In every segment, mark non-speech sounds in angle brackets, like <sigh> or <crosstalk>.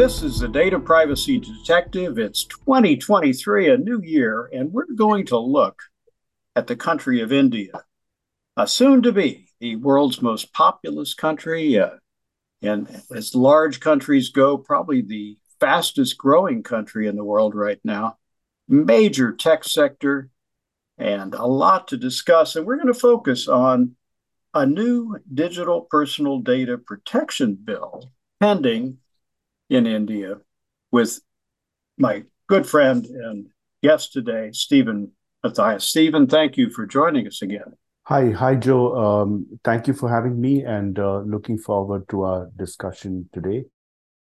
This is the Data Privacy Detective. It's 2023, a new year, and we're going to look at the country of India, uh, soon to be the world's most populous country, uh, and as large countries go, probably the fastest growing country in the world right now. Major tech sector, and a lot to discuss. And we're going to focus on a new digital personal data protection bill pending in India with my good friend and guest today, Stephen Mathias. Stephen, thank you for joining us again. Hi, hi, Joe. Um, thank you for having me and uh, looking forward to our discussion today.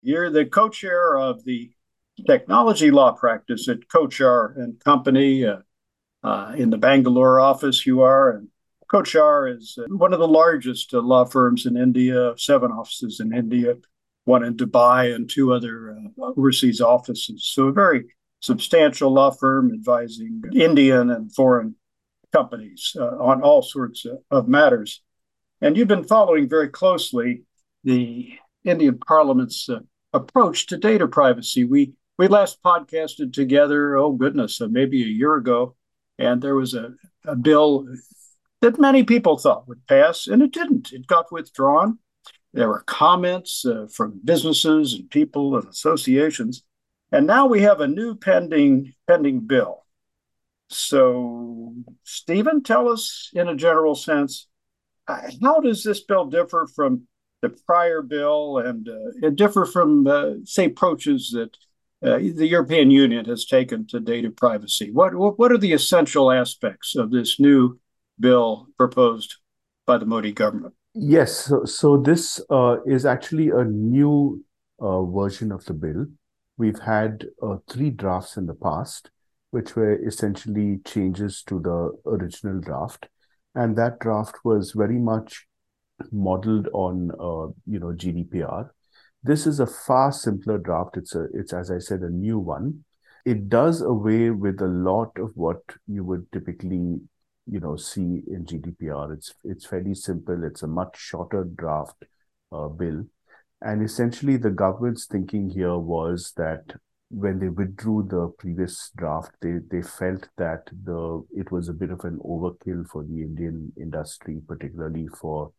You're the co chair of the technology law practice at Kochhar and Company uh, uh, in the Bangalore office. You are, and Kochhar is uh, one of the largest uh, law firms in India, seven offices in India one in Dubai and two other uh, overseas offices. So a very substantial law firm advising Indian and foreign companies uh, on all sorts of, matters. And you've been following very closely the Indian Parliament's uh, approach to data privacy. We we last podcasted together, oh goodness, uh, maybe a year ago, and there was a, a bill that many people thought would pass, and it didn't. It got withdrawn. There were comments uh, from businesses and people and associations. And now we have a new pending pending bill. So, Stephen, tell us in a general sense, uh, how does this bill differ from the prior bill and uh, it differ from, uh, say, approaches that uh, the European Union has taken to data privacy? What, what are the essential aspects of this new bill proposed by the Modi government? Yes, so, so this uh, is actually a new uh, version of the bill. We've had uh, three drafts in the past, which were essentially changes to the original draft, and that draft was very much modeled on, uh, you know, GDPR. This is a far simpler draft. It's a, it's as I said, a new one. It does away with a lot of what you would typically you know see in GDPR. It's it's fairly simple. It's a much shorter draft uh, bill, and essentially the government's thinking here was that when they withdrew the previous draft, they they felt that the it was a bit of an overkill for the Indian industry, particularly for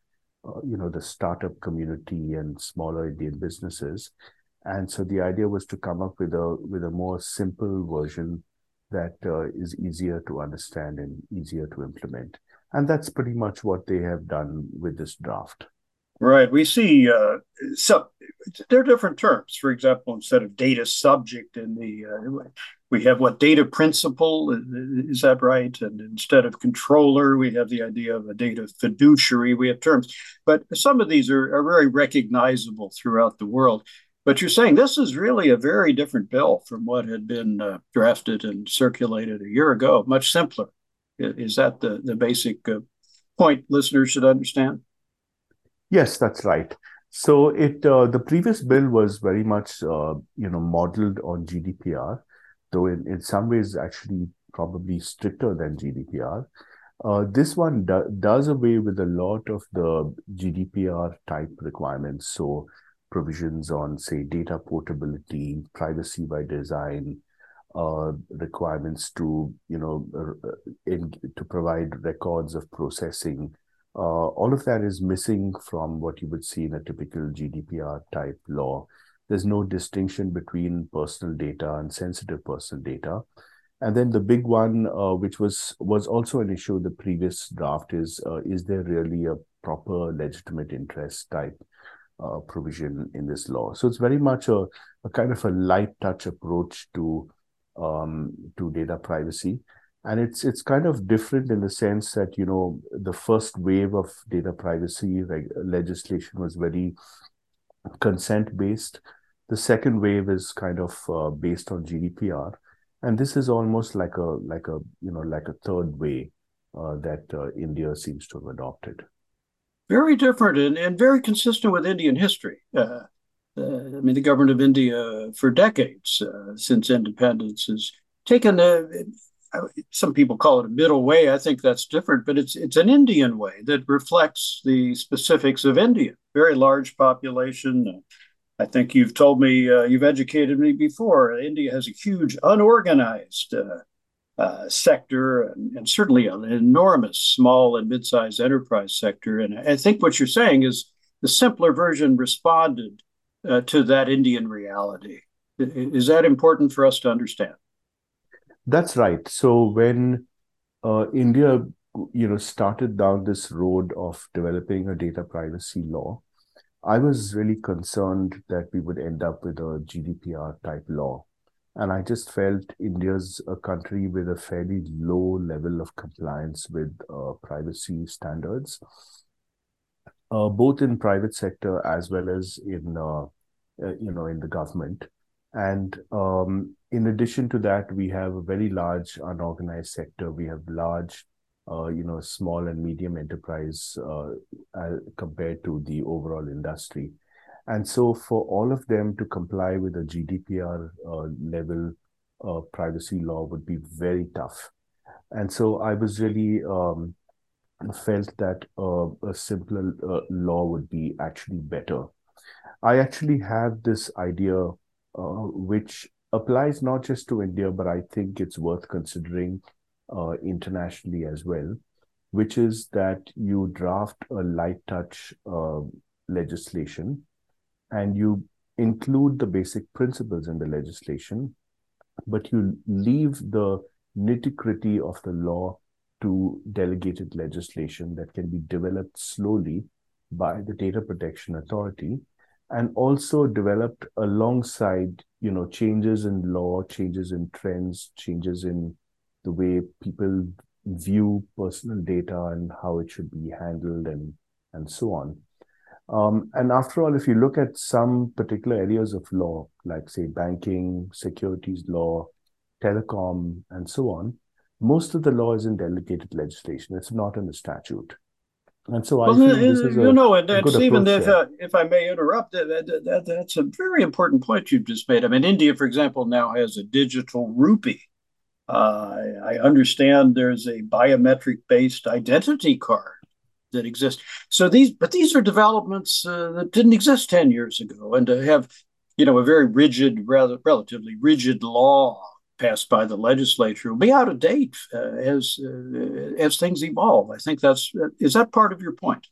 uh, you know the startup community and smaller Indian businesses. And so the idea was to come up with a with a more simple version that uh, is easier to understand and easier to implement. And that's pretty much what they have done with this draft. Right. We see uh, so there are different terms. For example, instead of data subject in the uh, we have what data principal is that right? And instead of controller, we have the idea of a data fiduciary. We have terms, but some of these are, are very recognizable throughout the world. But you're saying this is really a very different bill from what had been uh, drafted and circulated a year ago, much simpler. Is that the, the basic uh, point listeners should understand? Yes, that's right. So it uh, the previous bill was very much uh, you know modeled on GDPR, though in, in some ways actually probably stricter than GDPR. Uh, this one do, does away with a lot of the GDPR type requirements. So provisions on, say, data portability, privacy by design, uh, requirements to, you know, uh, in, to provide records of processing. Uh, all of that is missing from what you would see in a typical GDPR type law. There's no distinction between personal data and sensitive personal data. And then the big one, uh, which was was also an issue the previous draft, is uh, is there really a proper legitimate interest type uh, provision in this law. So it's very much a, a kind of a light touch approach to um, to data privacy, and it's it's kind of different in the sense that you know the first wave of data privacy legislation was very consent based. The second wave is kind of uh, based on GDPR, and this is almost like a like a you know like a third way uh, that uh, India seems to have adopted very different and, and very consistent with Indian history. Uh, uh, I mean, the government of India for decades uh, since independence has taken a, some people call it a middle way. I think that's different, but it's it's an Indian way that reflects the specifics of India. Very large population, I think you've told me, uh, you've educated me before. India has a huge unorganized uh, sector and, and, certainly an enormous small and mid sized enterprise sector. And I think what you're saying is the simpler version responded uh, to that Indian reality. Is that important for us to understand? That's right. So when uh, India, you know, started down this road of developing a data privacy law, I was really concerned that we would end up with a GDPR type law. And I just felt India's a country with a fairly low level of compliance with uh, privacy standards, uh, both in private sector as well as in, uh, uh you know, in the government. And um, in addition to that, we have a very large unorganized sector. We have large uh, you know, small and medium enterprise uh, uh, compared to the overall industry. And so for all of them to comply with a GDPR uh, level uh, privacy law would be very tough. And so I was really um, felt that uh, a simpler law would be actually better. I actually have this idea which applies not just to India, but I think it's worth considering uh, internationally as well, which is that you draft a light touch uh, legislation and you include the basic principles in the legislation, but you leave the nitty gritty of the law to delegated legislation that can be developed slowly by the data protection authority and also developed alongside you know changes in law changes in trends changes in the way people view personal data and how it should be handled and and so on. Um, and after all, if you look at some particular areas of law, like say banking, securities law, telecom, and so on, most of the law is in delegated legislation. It's not in the statute. And so well, I think this is a, you know, and, and Stephen, if, uh, if I may interrupt, that, that, that's a very important point you've just made. I mean, India, for example, now has a digital rupee uh, I understand there's a biometric based identity card that exist. So these, but these are developments uh, that didn't exist 10 years ago. And to have, you know, a very rigid, rather relatively rigid law passed by the legislature will be out of date uh, as uh, as things evolve. I think that's is that part of your point.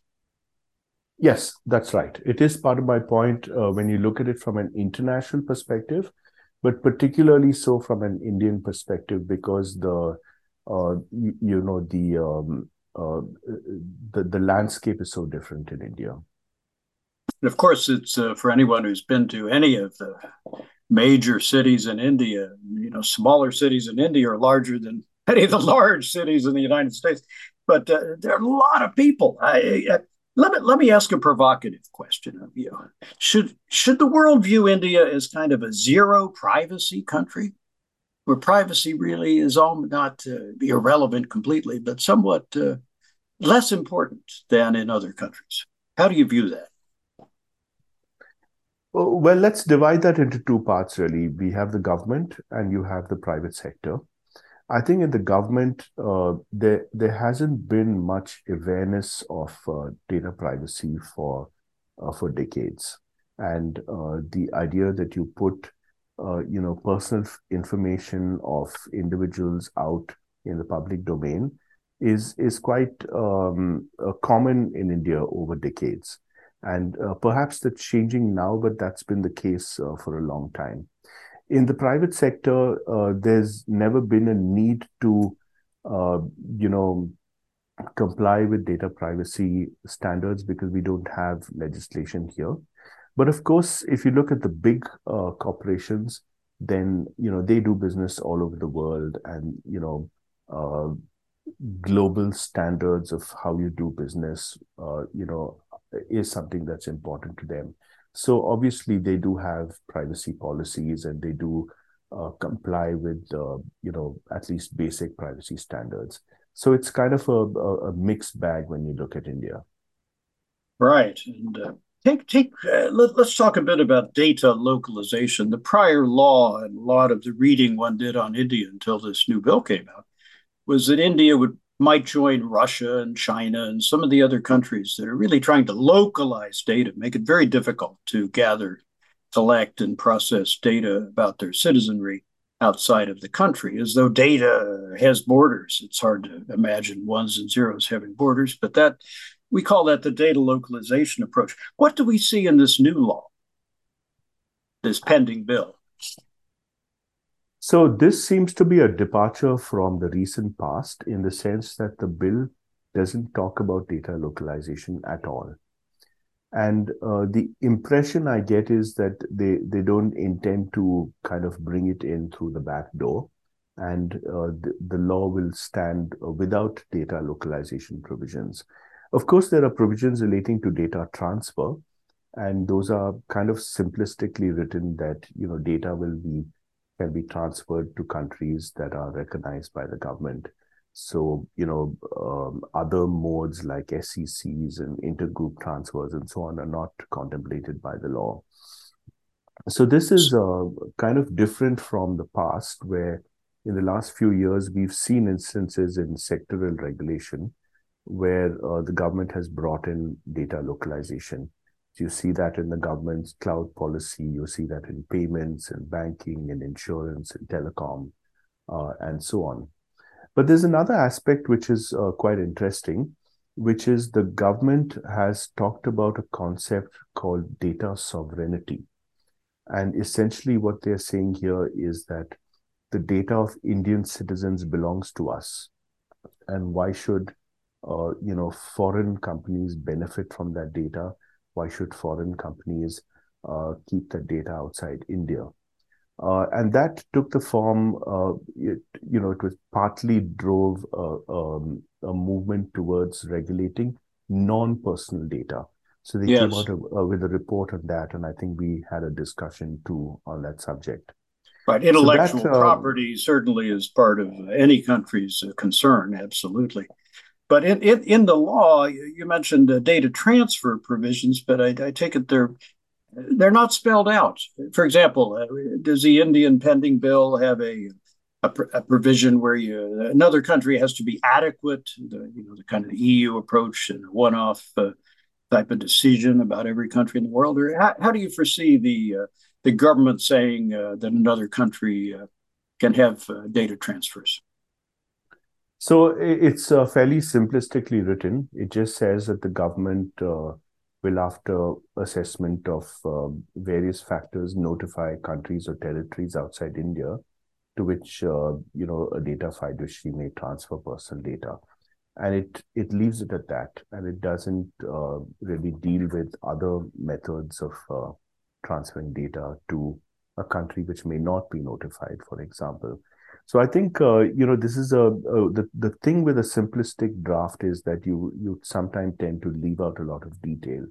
Yes, that's right. It is part of my point uh, when you look at it from an international perspective but particularly so from an Indian perspective because the uh, you, you, know the um, uh, the the landscape is so different in India. And of course, it's uh, for anyone who's been to any of the major cities in India. You know, smaller cities in India are larger than any of the large cities in the United States. But uh, there are a lot of people. I, I, let me let me ask a provocative question of you. Should should the world view India as kind of a zero privacy country, where privacy really is all not uh, irrelevant completely, but somewhat uh, less important than in other countries? How do you view that? Well, let's divide that into two parts. Really, we have the government and you have the private sector. I think in the government, uh, there there hasn't been much awareness of uh, data privacy for uh, for decades, and uh, the idea that you put, uh, you know, personal information of individuals out in the public domain is is quite um, uh, common in India over decades, and perhaps that's changing now, but that's been the case for a long time in the private sector, uh, there's never been a need to, uh, you know, comply with data privacy standards because we don't have legislation here. But of course, if you look at the big uh, corporations, then you know they do business all over the world, and you know, uh, global standards of how you do business, uh, you know, is something that's important to them. So obviously they do have privacy policies and they do uh, comply with uh, you know at least basic privacy standards. So it's kind of a, a, mixed bag when you look at India. Right, and uh, take take uh, let, us talk a bit about data localization. The prior law and a lot of the reading one did on India until this new bill came out was that India would might join Russia and China and some of the other countries that are really trying to localize data, make it very difficult to gather collect and process data about their citizenry outside of the country, as though data has borders. It's hard to imagine ones and zeros having borders, but that we call that the data localization approach. What do we see in this new law, this pending bill? So, this seems to be a departure from the recent past in the sense that the bill doesn't talk about data localization at all. And uh, the impression I get is that they, they don't intend to kind of bring it in through the back door. And uh, the, the law will stand without data localization provisions. Of course, there are provisions relating to data transfer, and those are kind of simplistically written that you know data will be can be transferred to countries that are recognized by the government. So, you know, um, other modes like SCCs and intergroup transfers and so on are not contemplated by the law. So, this is uh, kind of different from the past, where in the last few years we've seen instances in sectoral regulation where uh, the government has brought in data localization. You see that in the government's cloud policy, you see that in payments and banking and insurance and telecom uh, and so on. But there's another aspect which is uh, quite interesting, which is the government has talked about a concept called data sovereignty. And essentially, what they're saying here is that the data of Indian citizens belongs to us. And why should uh, you know foreign companies benefit from that data? Why should foreign companies uh, keep that data outside India? Uh, and that took the form, uh, it, you know, it was partly drove uh, um, a movement towards regulating non-personal data. So they yes. came out of, uh, with a report on that, and I think we had a discussion too on that subject. Right, intellectual so that, uh, property certainly is part of any country's concern, absolutely. But in, in, in the law, you mentioned data transfer provisions, but I, I take it they're they're not spelled out. For example, uh, does the Indian pending bill have a, a, a, provision where you another country has to be adequate, the, you know, the kind of EU approach and one-off uh, type of decision about every country in the world, or how, how do you foresee the uh, the government saying uh, that another country can have data transfers? So it's fairly simplistically written. It just says that the government will, after assessment of uh, various factors, notify countries or territories outside India to which uh, you know a data fiduciary may transfer personal data, and it it leaves it at that, and it doesn't uh, really deal with other methods of uh, transferring data to a country which may not be notified, for example. So I think uh, you know this is a, a, the the thing with a simplistic draft is that you you sometimes tend to leave out a lot of detail,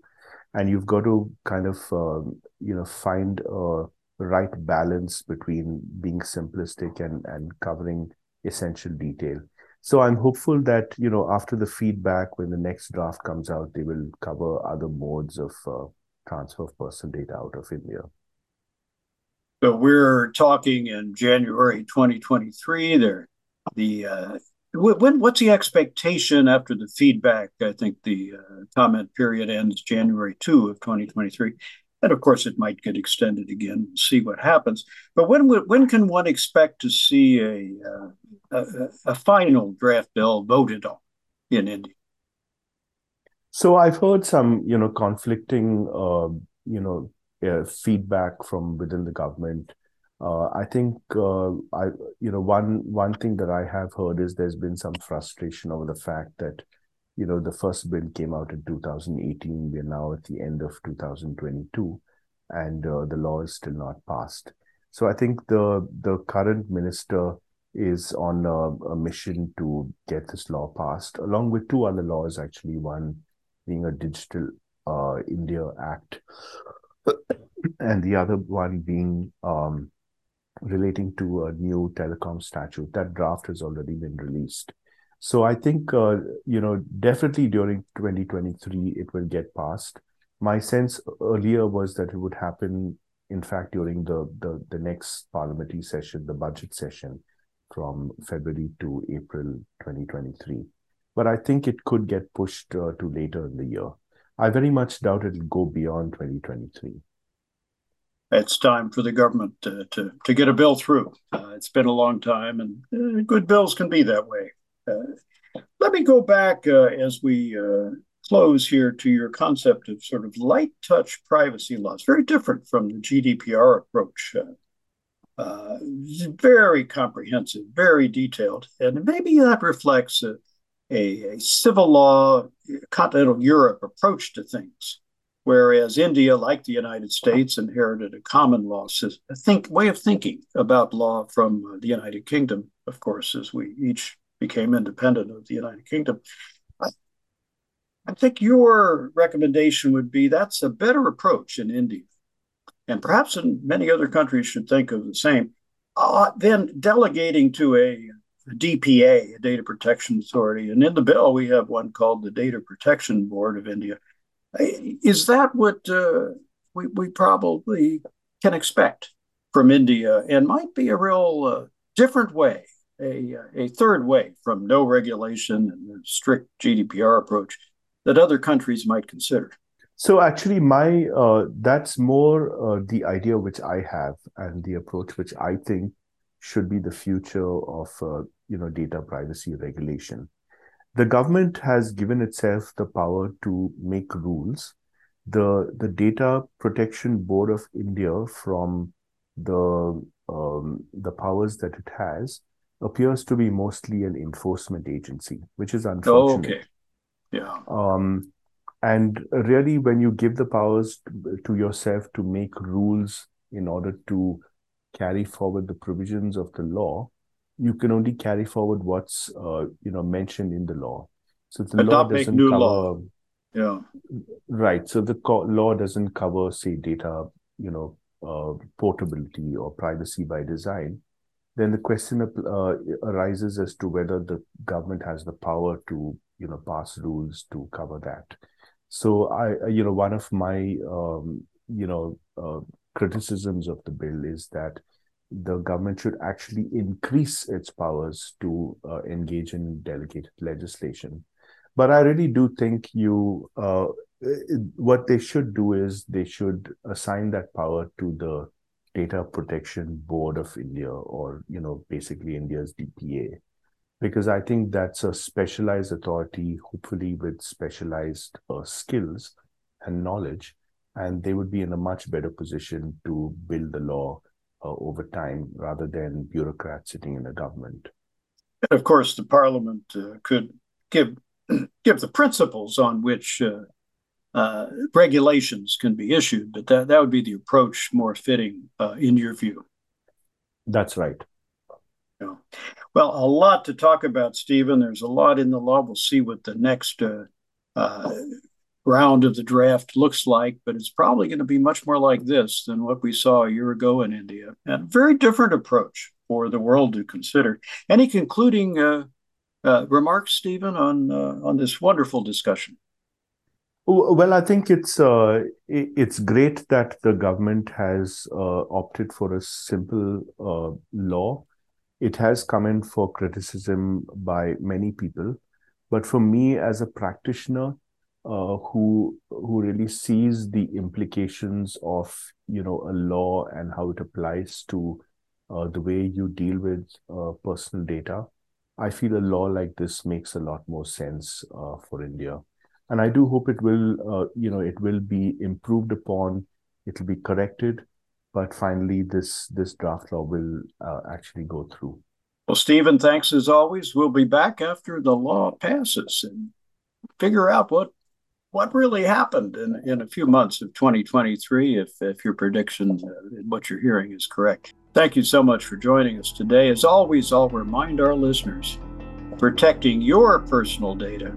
and you've got to kind of um, you know find a right balance between being simplistic and and covering essential detail. So I'm hopeful that you know after the feedback, when the next draft comes out, they will cover other modes of uh, transfer of personal data out of India. So we're talking in January 2023. There, the uh, when what's the expectation after the feedback? I think the uh, comment period ends January 2 of 2023. And of course, it might get extended again. See what happens. But when when can one expect to see a uh, a, a final draft bill voted on in India? So I've heard some, you know, conflicting, uh, you know, uh, feedback from within the government. Uh, I think uh, I, you know, one one thing that I have heard is there's been some frustration over the fact that, you know, the first bill came out in 2018. We're now at the end of 2022, and uh, the law is still not passed. So I think the the current minister is on a, a mission to get this law passed, along with two other laws. Actually, one being a Digital uh, India Act, and the other one being um, relating to a new telecom statute. That draft has already been released. So I think, uh, you know, definitely during 2023, it will get passed. My sense earlier was that it would happen, in fact, during the, the, the next parliamentary session, the budget session from February to April 2023. But I think it could get pushed uh, to later in the year. I very much doubt it'll go beyond 2023. it's time for the government to, to, to get a bill through. Uh, it's been a long time, and uh, good bills can be that way. Uh, let me go back uh, as we uh, close here to your concept of sort of light touch privacy laws, very different from the GDPR approach. Uh, very comprehensive, very detailed, and maybe that reflects a, a, civil law, continental Europe approach to things whereas India, like the United States, inherited a common law system, a think, way of thinking about law from uh, the United Kingdom, of course, as we each became independent of the United Kingdom. I, I think your recommendation would be that's a better approach in India, and perhaps in many other countries should think of the same. Uh, then delegating to a, a DPA, a Data Protection Authority, and in the bill we have one called the Data Protection Board of India. Is that what uh, we, we probably can expect from India? And might be a real uh, different way, a, a third way from no regulation and a strict GDPR approach that other countries might consider? So actually, my uh, that's more uh, the idea which I have and the approach which I think should be the future of uh, you know data privacy regulation the government has given itself the power to make rules. The the Data Protection Board of India, from the um, the powers that it has, appears to be mostly an enforcement agency, which is unfortunate. Oh, okay. Yeah. Um, and really, when you give the powers to yourself to make rules in order to carry forward the provisions of the law, you can only carry forward what's uh, you know mentioned in the law. So the law doesn't cover, law. Yeah. Right. So the co- law doesn't cover, say, data, you know, uh, portability or privacy by design. Then the question uh, arises as to whether the government has the power to, you know, pass rules to cover that. So I, you know, one of my, um, you know, uh, criticisms of the bill is that the government should actually increase its powers to uh, engage in delegated legislation. But I really do think you, uh, what they should do is they should assign that power to the Data Protection Board of India, or you know, basically India's DPA, because I think that's a specialized authority, hopefully with specialized uh, skills and knowledge, and they would be in a much better position to build the law uh, over time rather than bureaucrats sitting in a government. And of course, the parliament uh, could give <clears throat> give the principles on which uh, uh, regulations can be issued, but that, that would be the approach more fitting uh, in your view. That's right. Yeah. Well, a lot to talk about, Stephen. There's a lot in the law. We'll see what the next uh, uh, round of the draft looks like, but it's probably going to be much more like this than what we saw a year ago in India. A very different approach for the world to consider. Any concluding uh, uh, remarks, Stephen, on uh, on this wonderful discussion? Well, I think it's uh, it's great that the government has uh, opted for a simple uh, law. It has come in for criticism by many people, but for me as a practitioner, uh, who who really sees the implications of you know a law and how it applies to uh, the way you deal with uh, personal data. I feel a law like this makes a lot more sense uh, for India, and I do hope it will uh, you know it will be improved upon. It will be corrected, but finally this this draft law will uh, actually go through. Well, Stephen, thanks as always. We'll be back after the law passes and figure out what what really happened in, in a few months of 2023 if, if your prediction uh, and what you're hearing is correct. Thank you so much for joining us today. As always, I'll remind our listeners protecting your personal data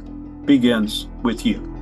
begins with you.